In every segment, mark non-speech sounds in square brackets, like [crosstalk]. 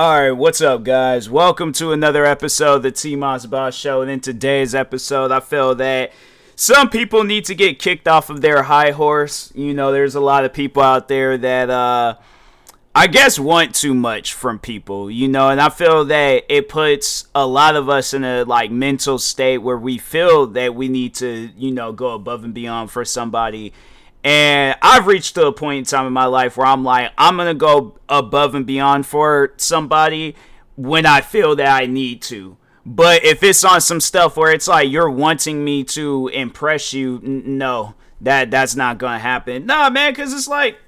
All right, what's up, guys? Welcome to another episode of the T Moss Boss Show. And in today's episode, I feel that some people need to get kicked off of their high horse. You know, there's a lot of people out there that, uh, I guess, want too much from people, you know, and I feel that it puts a lot of us in a like mental state where we feel that we need to, you know, go above and beyond for somebody and I've reached to a point in time in my life where I'm like, I'm going to go above and beyond for somebody when I feel that I need to. But if it's on some stuff where it's like you're wanting me to impress you, n- no, that that's not to happen. Nah, man, cuz it's like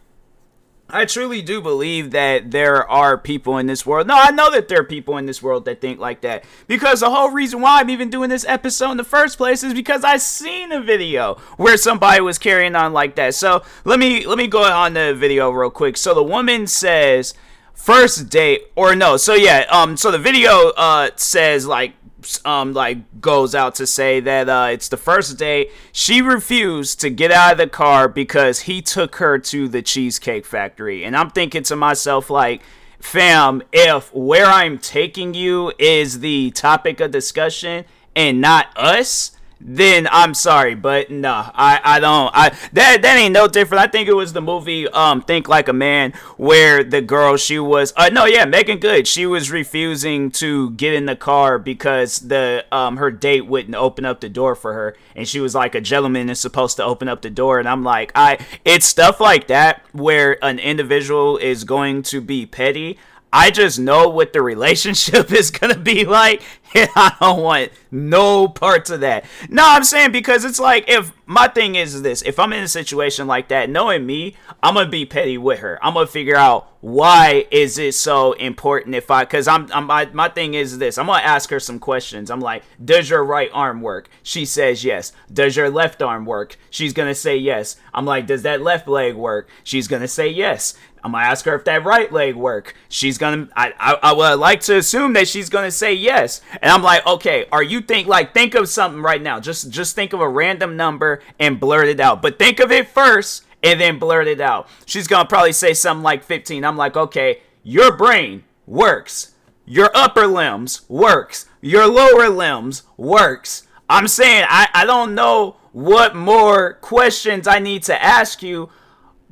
I truly do believe that there are people in this world. No, I know that there are people in this world that think like that. Because the whole reason why I'm even doing this episode in the first place is because I seen a video where somebody was carrying on like that. So let me let me go on the video real quick. So the woman says first date or no, so yeah, um so the video uh says like um like goes out to say that uh it's the first day. She refused to get out of the car because he took her to the cheesecake factory. And i'm thinking to myself like fam if where i'm taking you is the topic of discussion and not us then I'm sorry, but no, I, I don't. I that that ain't no different. I think it was the movie um Think Like a Man where the girl she was uh no yeah Meagan Good she was refusing to get in the car because the um her date wouldn't open up the door for her and she was like a gentleman is supposed to open up the door and I'm like I it's stuff like that where an individual is going to be petty. I just know what the relationship [laughs] is gonna be like, and I don't want no parts of that. No, I'm saying because it's like if my thing is this, if I'm in a situation like that, knowing me, I'm gonna be petty with her. I'm gonna figure out why is it so important if I, cause I'm, I'm my, my thing is this. I'm gonna ask her some questions. I'm like, does your right arm work? She says yes. Does your left arm work? She's gonna say yes. I'm like, does that left leg work? She's gonna say yes. I'm gonna ask her if that right leg work. She's gonna. I, I I would like to assume that she's gonna say yes. And I'm like, okay, are you think like think of something right now? Just just think of a random number and blurt it out. But think of it first and then blurt it out. She's gonna probably say something like 15. I'm like, okay, your brain works. Your upper limbs works. Your lower limbs works. I'm saying I, I don't know what more questions I need to ask you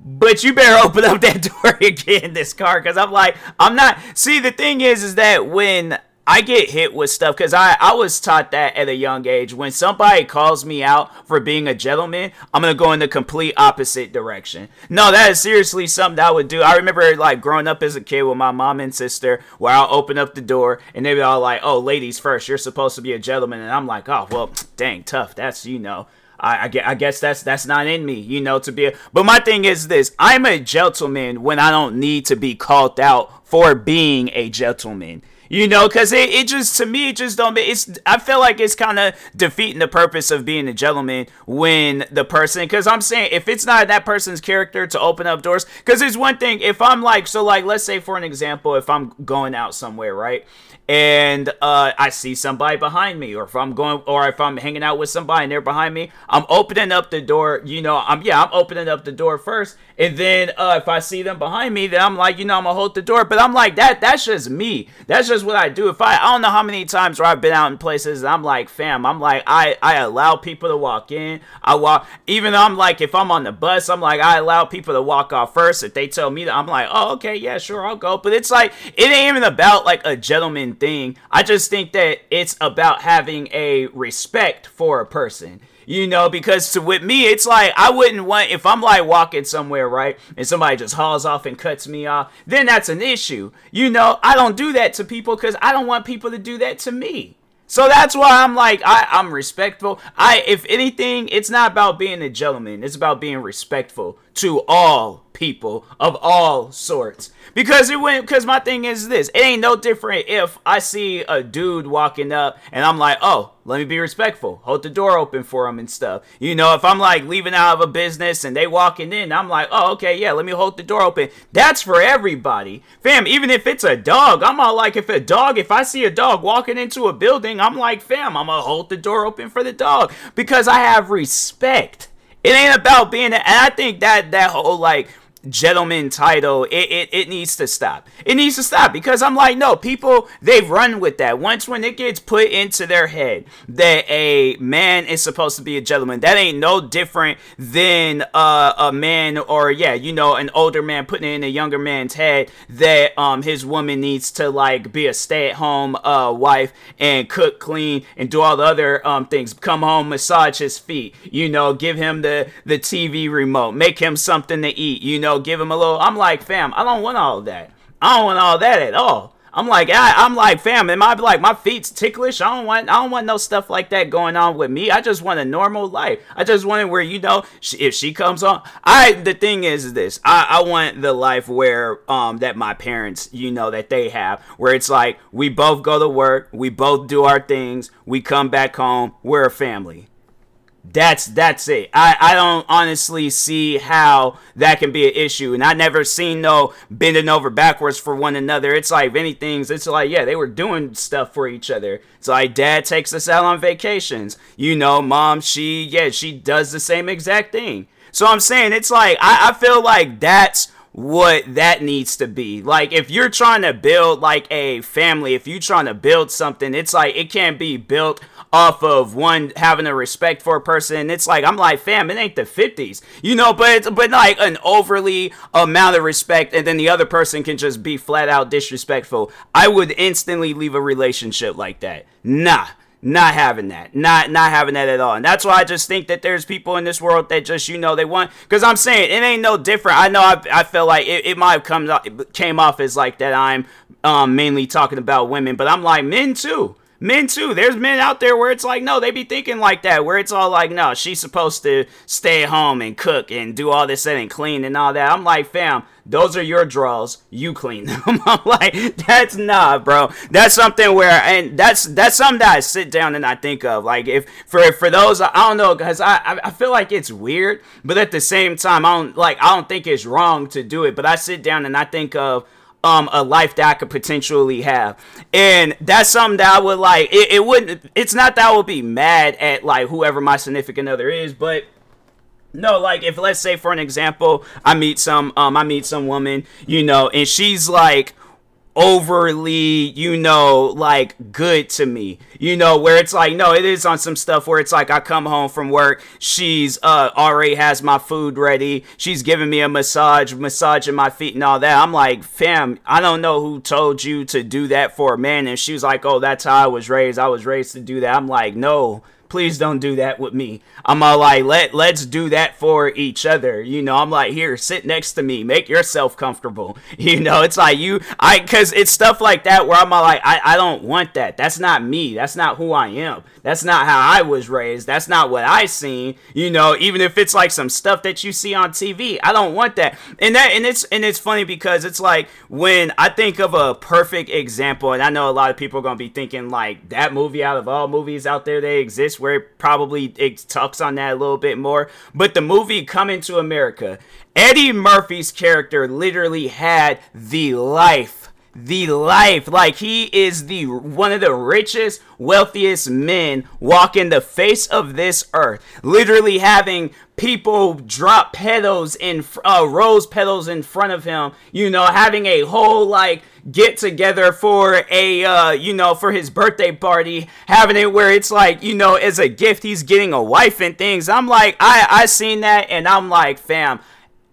but you better [laughs] open up that door and get in this car because i'm like i'm not see the thing is is that when i get hit with stuff because I, I was taught that at a young age when somebody calls me out for being a gentleman i'm gonna go in the complete opposite direction. No that is seriously something i would do. I remember like growing up as a kid with my mom and sister where i'll open up the door and they be all like oh ladies first you're supposed to be a gentleman and i'm like oh well [tsk] dang tough that's you know I, I, guess that's that's not in me, you know, to be. A, but my thing is this: I'm a gentleman when I don't need to be called out for being a gentleman. You know, because it, it just to me it just don't. It's I feel like it's kind of defeating the purpose of being a gentleman when the person. Because I'm saying if it's not that person's character to open up doors. Because there's one thing if I'm like so like let's say for an example if I'm going out somewhere right and uh, I see somebody behind me, or if I'm going, or if I'm hanging out with somebody and they're behind me, I'm opening up the door. You know, I'm yeah, I'm opening up the door first, and then uh, if I see them behind me, then I'm like, you know, I'm gonna hold the door. But I'm like that. That's just me. That's just what I do. If I, I don't know how many times where I've been out in places, I'm like, fam, I'm like, I, I allow people to walk in. I walk, even though I'm like, if I'm on the bus, I'm like, I allow people to walk off first. If they tell me that, I'm like, oh, okay, yeah, sure, I'll go. But it's like, it ain't even about like a gentleman thing. I just think that it's about having a respect for a person. You know, because to, with me, it's like I wouldn't want if I'm like walking somewhere, right, and somebody just hauls off and cuts me off, then that's an issue. You know, I don't do that to people because I don't want people to do that to me. So that's why I'm like I, I'm respectful. I if anything, it's not about being a gentleman. It's about being respectful to all people of all sorts. Because it went because my thing is this. It ain't no different if I see a dude walking up and I'm like, oh, let me be respectful. Hold the door open for him and stuff. You know, if I'm like leaving out of a business and they walking in, I'm like, oh, okay, yeah, let me hold the door open. That's for everybody. Fam, even if it's a dog, I'm all like, if a dog, if I see a dog walking into a building, I'm like, fam, I'm gonna hold the door open for the dog because I have respect. It ain't about being, and I think that that whole like gentleman title it, it it needs to stop. It needs to stop because i'm like no people they've run with that. Once when it gets put into their head that a man is supposed to be a gentleman that ain't no different than uh, a man or yeah you know an older man putting in a younger man's head that um his woman needs to like be a stay-at-home uh wife and cook clean and do all the other um things. Come home massage his feet you know give him the the tv remote make him something to eat you know know, give him a little. I'm like, fam, I don't want all that. I don't want all that at all. I'm like, I, am like, fam, am I like my feet's ticklish? I don't want, I don't want no stuff like that going on with me. I just want a normal life. I just want it where you know, if she comes on, I. The thing is this, I, I want the life where, um, that my parents, you know, that they have, where it's like we both go to work, we both do our things, we come back home, we're a family. That's that's it. I, I don't honestly see how that can be an issue. And I never seen no bending over backwards for one another. It's like many things. It's like, yeah, they were doing stuff for each other. It's like dad takes us out on vacations. You know, mom, she yeah, she does the same exact thing. So I'm saying it's like I, I feel like that's what that needs to be. Like if you're trying to build like a family, if you're trying to build something, it's like it can't be built off of one having a respect for a person. It's like I'm like, fam, it ain't the 50s, you know. But it's, but like an overly amount of respect, and then the other person can just be flat out disrespectful. I would instantly leave a relationship like that. Nah not having that not not having that at all. And that's why i just think that there's people in this world that just you know they want because i'm saying it ain't no different. I know i, I feel like it, it might have come came off as like that i'm um, mainly talking about women but i'm like men too men too. There's men out there where it's like, no, they be thinking like that, where it's all like, no, she's supposed to stay home and cook and do all this and clean and all that. I'm like, fam, those are your draws. You clean [laughs] them. I'm like, that's not, bro. That's something where, and that's that's something that I sit down and I think of. Like, if for for those, I don't know, because I I feel like it's weird, but at the same time, I don't like I don't think it's wrong to do it. But I sit down and I think of um a life that I could potentially have. And that's something that I would like it, it wouldn't it's not that I would be mad at like whoever my significant other is, but no, like if let's say for an example, I meet some um I meet some woman, you know, and she's like overly, you know, like good to me. You know, where it's like, no, it is on some stuff where it's like I come home from work, she's uh already has my food ready, she's giving me a massage, massaging my feet and all that. I'm like, fam, I don't know who told you to do that for a man. And she was like, Oh, that's how I was raised. I was raised to do that. I'm like, no please don't do that with me. I'm all like, let let's do that for each other. You know, I'm like, here, sit next to me, make yourself comfortable. [laughs] You know, it's like you, I, cause it's stuff like that where I'm all like, I, I don't want that. That's not me. That's not who I am. That's not how I was raised. That's not what I seen. You know, even if it's like some stuff that you see on TV, I don't want that. And that, and it's and it's funny because it's like when I think of a perfect example, and I know a lot of people are gonna be thinking like that movie out of all movies out there they exist where it probably it tucks on that a little bit more. But the movie Coming to America, Eddie Murphy's character literally had the life the life like he is the one of the richest wealthiest men walking the face of this earth literally having people drop petals in uh, rose petals in front of him you know having a whole like get together for a uh, you know for his birthday party having it where it's like you know as a gift he's getting a wife and things. I'm like i i seen that and i'm like fam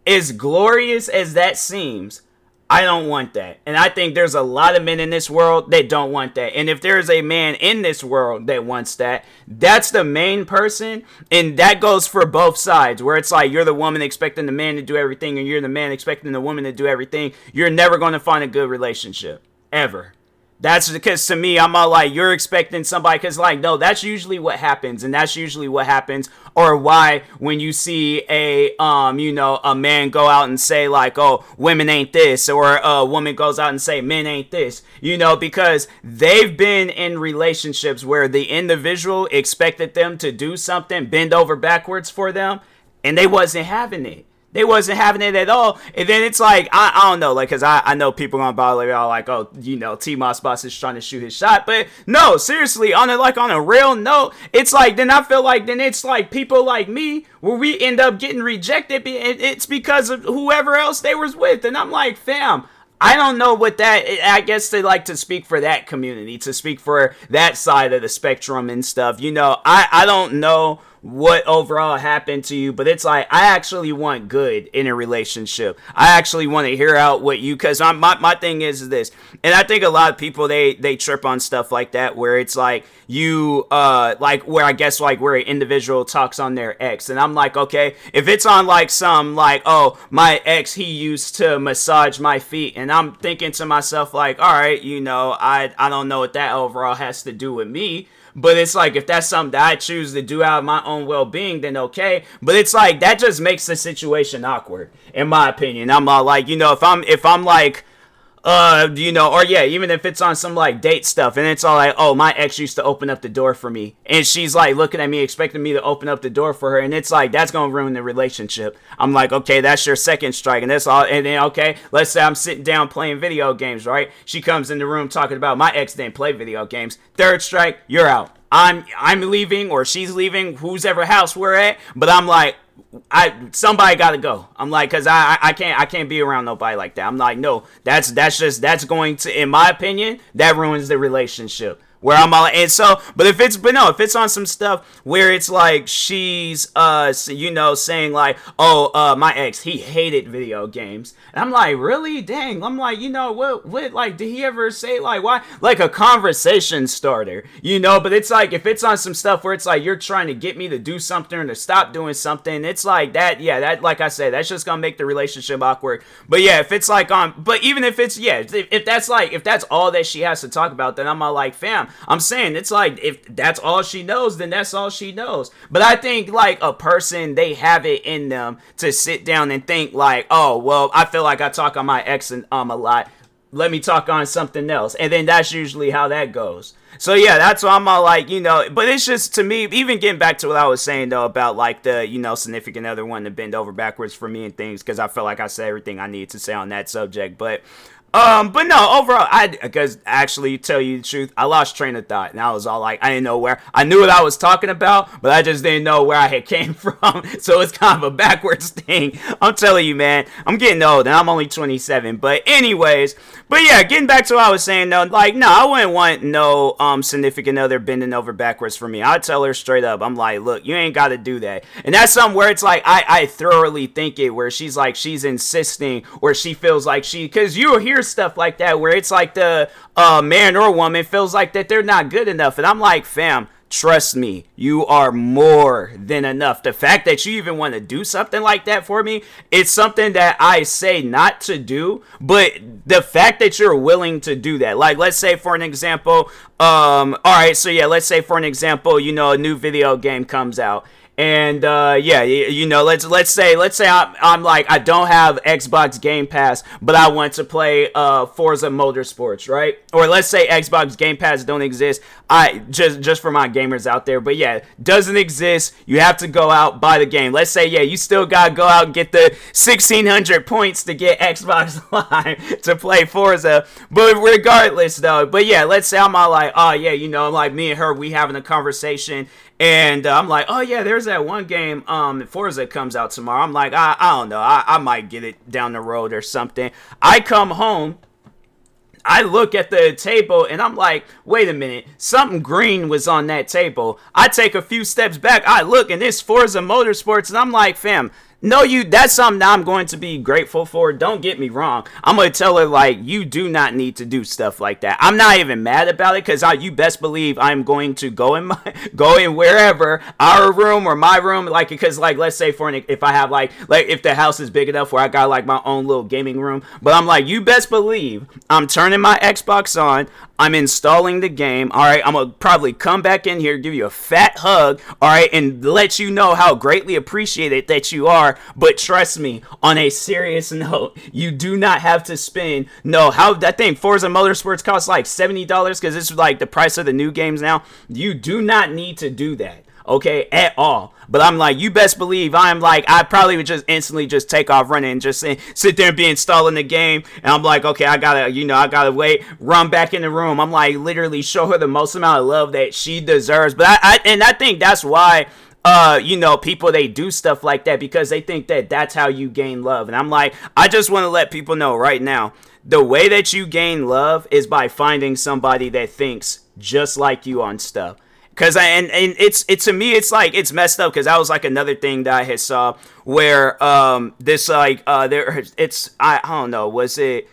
as glorious as that seems I don't want that. And I think there's a lot of men in this world that don't want that. And if there's a man in this world that wants that, that's the main person. And that goes for both sides, where it's like you're the woman expecting the man to do everything, and you're the man expecting the woman to do everything. You're never going to find a good relationship. Ever. That's because to me, I'm all like, you're expecting somebody, because, like, no, that's usually what happens. And that's usually what happens, or why when you see a, um, you know, a man go out and say, like, oh, women ain't this, or a woman goes out and say, men ain't this, you know, because they've been in relationships where the individual expected them to do something, bend over backwards for them, and they wasn't having it they wasn't having it at all. And then it's like I, I don't know, like because I, I know people gonna bother all like, oh, you know, T Moss Boss is trying to shoot his shot, but no, seriously, on a like on a real note, it's like then I feel like then it's like people like me where we end up getting rejected. It's because of whoever else they was with, and I'm like, fam. I don't know what that. I guess they like to speak for that community, to speak for that side of the spectrum and stuff. You know, I I don't know what overall happened to you, but it's like I actually want good in a relationship. I actually want to hear out what you because my my thing is this, and I think a lot of people they they trip on stuff like that where it's like you uh like where I guess like where an individual talks on their ex, and I'm like okay if it's on like some like oh my ex he used to massage my feet, and I'm thinking to myself like all right you know I I don't know what that overall has to do with me but it's like if that's something that I choose to do out of my own well being, then okay. But it's like that just makes the situation awkward, in my opinion. I'm all like, you know, if I'm if I'm like uh, you know, or yeah, even if it's on some like date stuff, and it's all like, oh, my ex used to open up the door for me, and she's like looking at me, expecting me to open up the door for her, and it's like that's gonna ruin the relationship. I'm like, okay, that's your second strike, and that's all. And then okay, let's say I'm sitting down playing video games, right? She comes in the room talking about my ex didn't play video games. Third strike, you're out. I'm I'm leaving or she's leaving, whose ever house we're at. But I'm like, I somebody got to go. I'm like, cause I I can't I can't be around nobody like that. I'm like, no, that's that's just that's going to, in my opinion, that ruins the relationship where I'm all and so but if it's but no if it's on some stuff where it's like she's uh you know saying like oh uh my ex he hated video games. And I'm like really? Dang. I'm like you know what what like did he ever say like why like a conversation starter you know? But it's like if it's on some stuff where it's like you're trying to get me to do something or to stop doing something it's like that yeah that like I said that's just gonna make the relationship awkward. But yeah if it's like on but even if it's yeah if, if that's like if that's all that she has to talk about then I'm all like fam I'm saying it's like if that's all she knows, then that's all she knows. But I think like a person, they have it in them to sit down and think like, oh well, I feel like I talk on my ex and um a lot. Let me talk on something else, and then that's usually how that goes. So yeah, that's why I'm all like, you know, but it's just to me, even getting back to what I was saying though about like the, you know, significant other one to bend over backwards for me and things, because I feel like I said everything I needed to say on that subject. But um, but no, overall, I because actually tell you the truth, I lost train of thought, and I was all like, I didn't know where. I knew what I was talking about, but I just didn't know where I had came [laughs] from. So it's kind of a backwards [laughs] thing. I'm telling you, man, I'm getting old, and I'm only 27. But anyways, but yeah, getting back to what I was saying though, like, no, I wouldn't want no um significant other bending over backwards for me. I'd tell her straight up, I'm like, look, you ain't got to do that, and that's something where it's like I I thoroughly think it, where she's like she's insisting, where she feels like she, because you hear stuff like that where it's like the uh, man or woman feels like that they're not good enough. And I'm like, fam, trust me, you are more than enough. The fact that you even want to do something like that for me, it's something that I say not to do, but the fact that you're willing to do that. Like let's say for an example, um all right, so yeah, let's say for an example, you know, a new video game comes out and uh, yeah, you, know, let's let's say let's say I'm, I'm like I don't have Xbox Game Pass, but I want to play uh, Forza Motorsports, right? Or let's say Xbox Game Pass don't exist. I just just for my gamers out there, but yeah, doesn't exist. You have to go out buy the game. Let's say yeah, you still gotta go out and get the 1600 points to get Xbox [laughs] Live to play Forza. But regardless though, but yeah, let's say I'm all like, oh yeah, you know, like me and her, we having a conversation and uh, I'm like, oh yeah, there's that one game, um, Forza comes out tomorrow. I'm like, I, I don't know, I, I might get it down the road or something. I come home, I look at the table and I'm like, wait a minute, something green was on that table. I take a few steps back, I look and it's Forza Motorsports, and I'm like, fam, no, you. That's something that I'm going to be grateful for. Don't get me wrong. I'm gonna tell her like you do not need to do stuff like that. I'm not even mad about it because I you best believe I'm going to go in my [laughs] go in wherever our room or my room. Like because like let's say for an if I have like like if the house is big enough where I got like my own little gaming room. But I'm like you best believe I'm turning my Xbox on. I'm installing the game. All right, I'm gonna probably come back in here, give you a fat hug. All right, and let you know how greatly appreciated that you are. But trust me, on a serious [laughs] note, you do not have to spend. No, how that thing Forza Motorsports costs like seventy dollars because it's like the price of the new games now. You do not need to do that. okay, at all. But I'm like, you best believe I'm like, I probably would just instantly just take off running and just sit, there and be installing the game. And I'm like, okay, I gotta, you know, I gotta wait, run back in the room. I'm like, literally show her the most amount of love that she deserves. But I, I and I think that's why uh, you know, people they do stuff like that because they think that that's how you gain love. And I'm like, I just want to let people know right now, the way that you gain love is by finding somebody that thinks just like you on stuff. Cause I and, and it's it to me it's like it's messed up because that was like another thing that I had saw where um this like uh there it's I, I don't know was it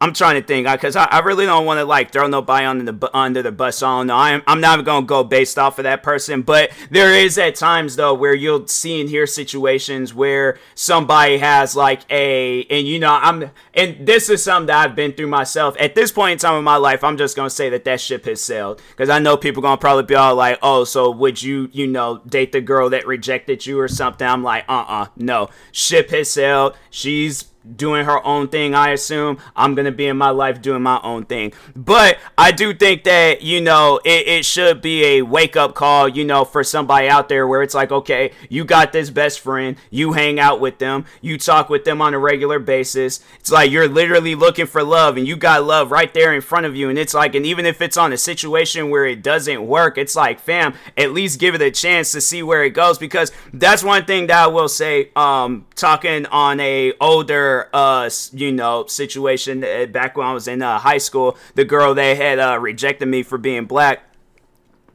I'm trying to think because I, I, really don't want to like throw nobody under the under the bus. I don't know. I'm, I'm not to go based off of that person, but there is at times though where you'll see and hear situations where somebody has like a and you know I'm and this is something that I've been through myself. At this point in time in my life, I'm just to say that that ship has sailed because I know people to probably be all like, "Oh, so would you you know date the girl that rejected you or something?" I'm like, "Uh uh no, ship has sailed. She's doing her own thing, I assume. I'm going to be in my life doing my own thing. But I do think that, you know, it, it should be a wake up call, you know, for somebody out there where it's like, okay, you got this best friend, you hang out with them, you talk with them on a regular basis. It's like you're literally looking for love and you got love right there in front of you. And it's like, and even if it's on a situation where it doesn't work, it's like, fam, at least give it a chance to see where it goes because that's one thing that I will say, um, talking on a older uh you know situation uh, back when I was in uh, high school. The girl they had uh, rejected me for being black.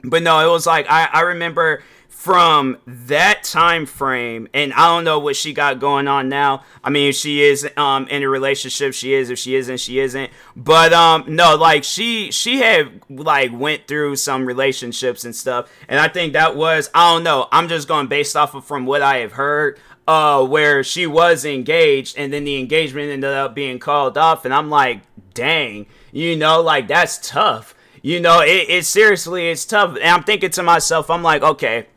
But no, it was like I I remember from that time frame and i don't know what she got going on now. I mean if she is um in a relationship she is. If she isn't she isn't. But um no like she she had like went through some relationships and stuff. And i think that was i don't know. I'm just going based off of from what i have heard uh, where she was engaged and then the engagement ended up being called off. And I'm like, dang, you know, like that's tough. You know, it, it seriously, it's tough. And I'm thinking to myself, I'm like, okay,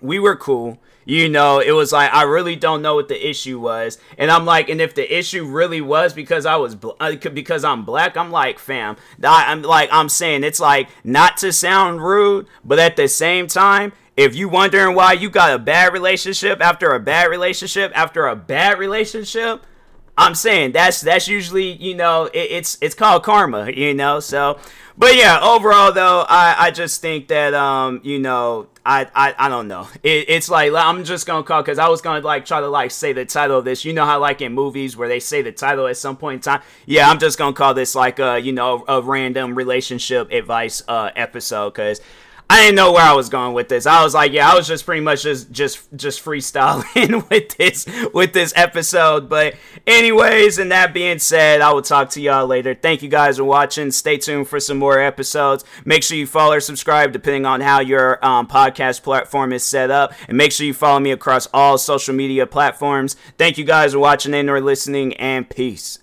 we were cool. You know, it was like I really don't know what the issue was, and I'm like, and if the issue really was because I was bl- uh, because I'm black, I'm like, fam, I'm like, I'm saying it's like not to sound rude, but at the same time, if you wondering why you got a bad relationship after a bad relationship after a bad relationship, I'm saying that's that's usually you know it, it's it's called karma, you know. So, but yeah, overall though, I I just think that um you know I I, I don't know it, it's like I'm just gonna call because I was gonna like try to like say the title of this. You know how like in movies where they say the title at some point in time. Yeah, I'm just gonna call this like a you know a random relationship advice uh episode because I didn't know where I was going with this. I was like, yeah, I was just pretty much just just just freestyling [laughs] with this with this episode. But anyways, and that being said, I will talk to y'all later. Thank you guys for watching. Stay tuned for some more episodes. Make sure you follow or subscribe depending on how your um, podcast platform is set up, and make sure you follow me across all social media platforms. Thank you guys for watching and or listening, and peace.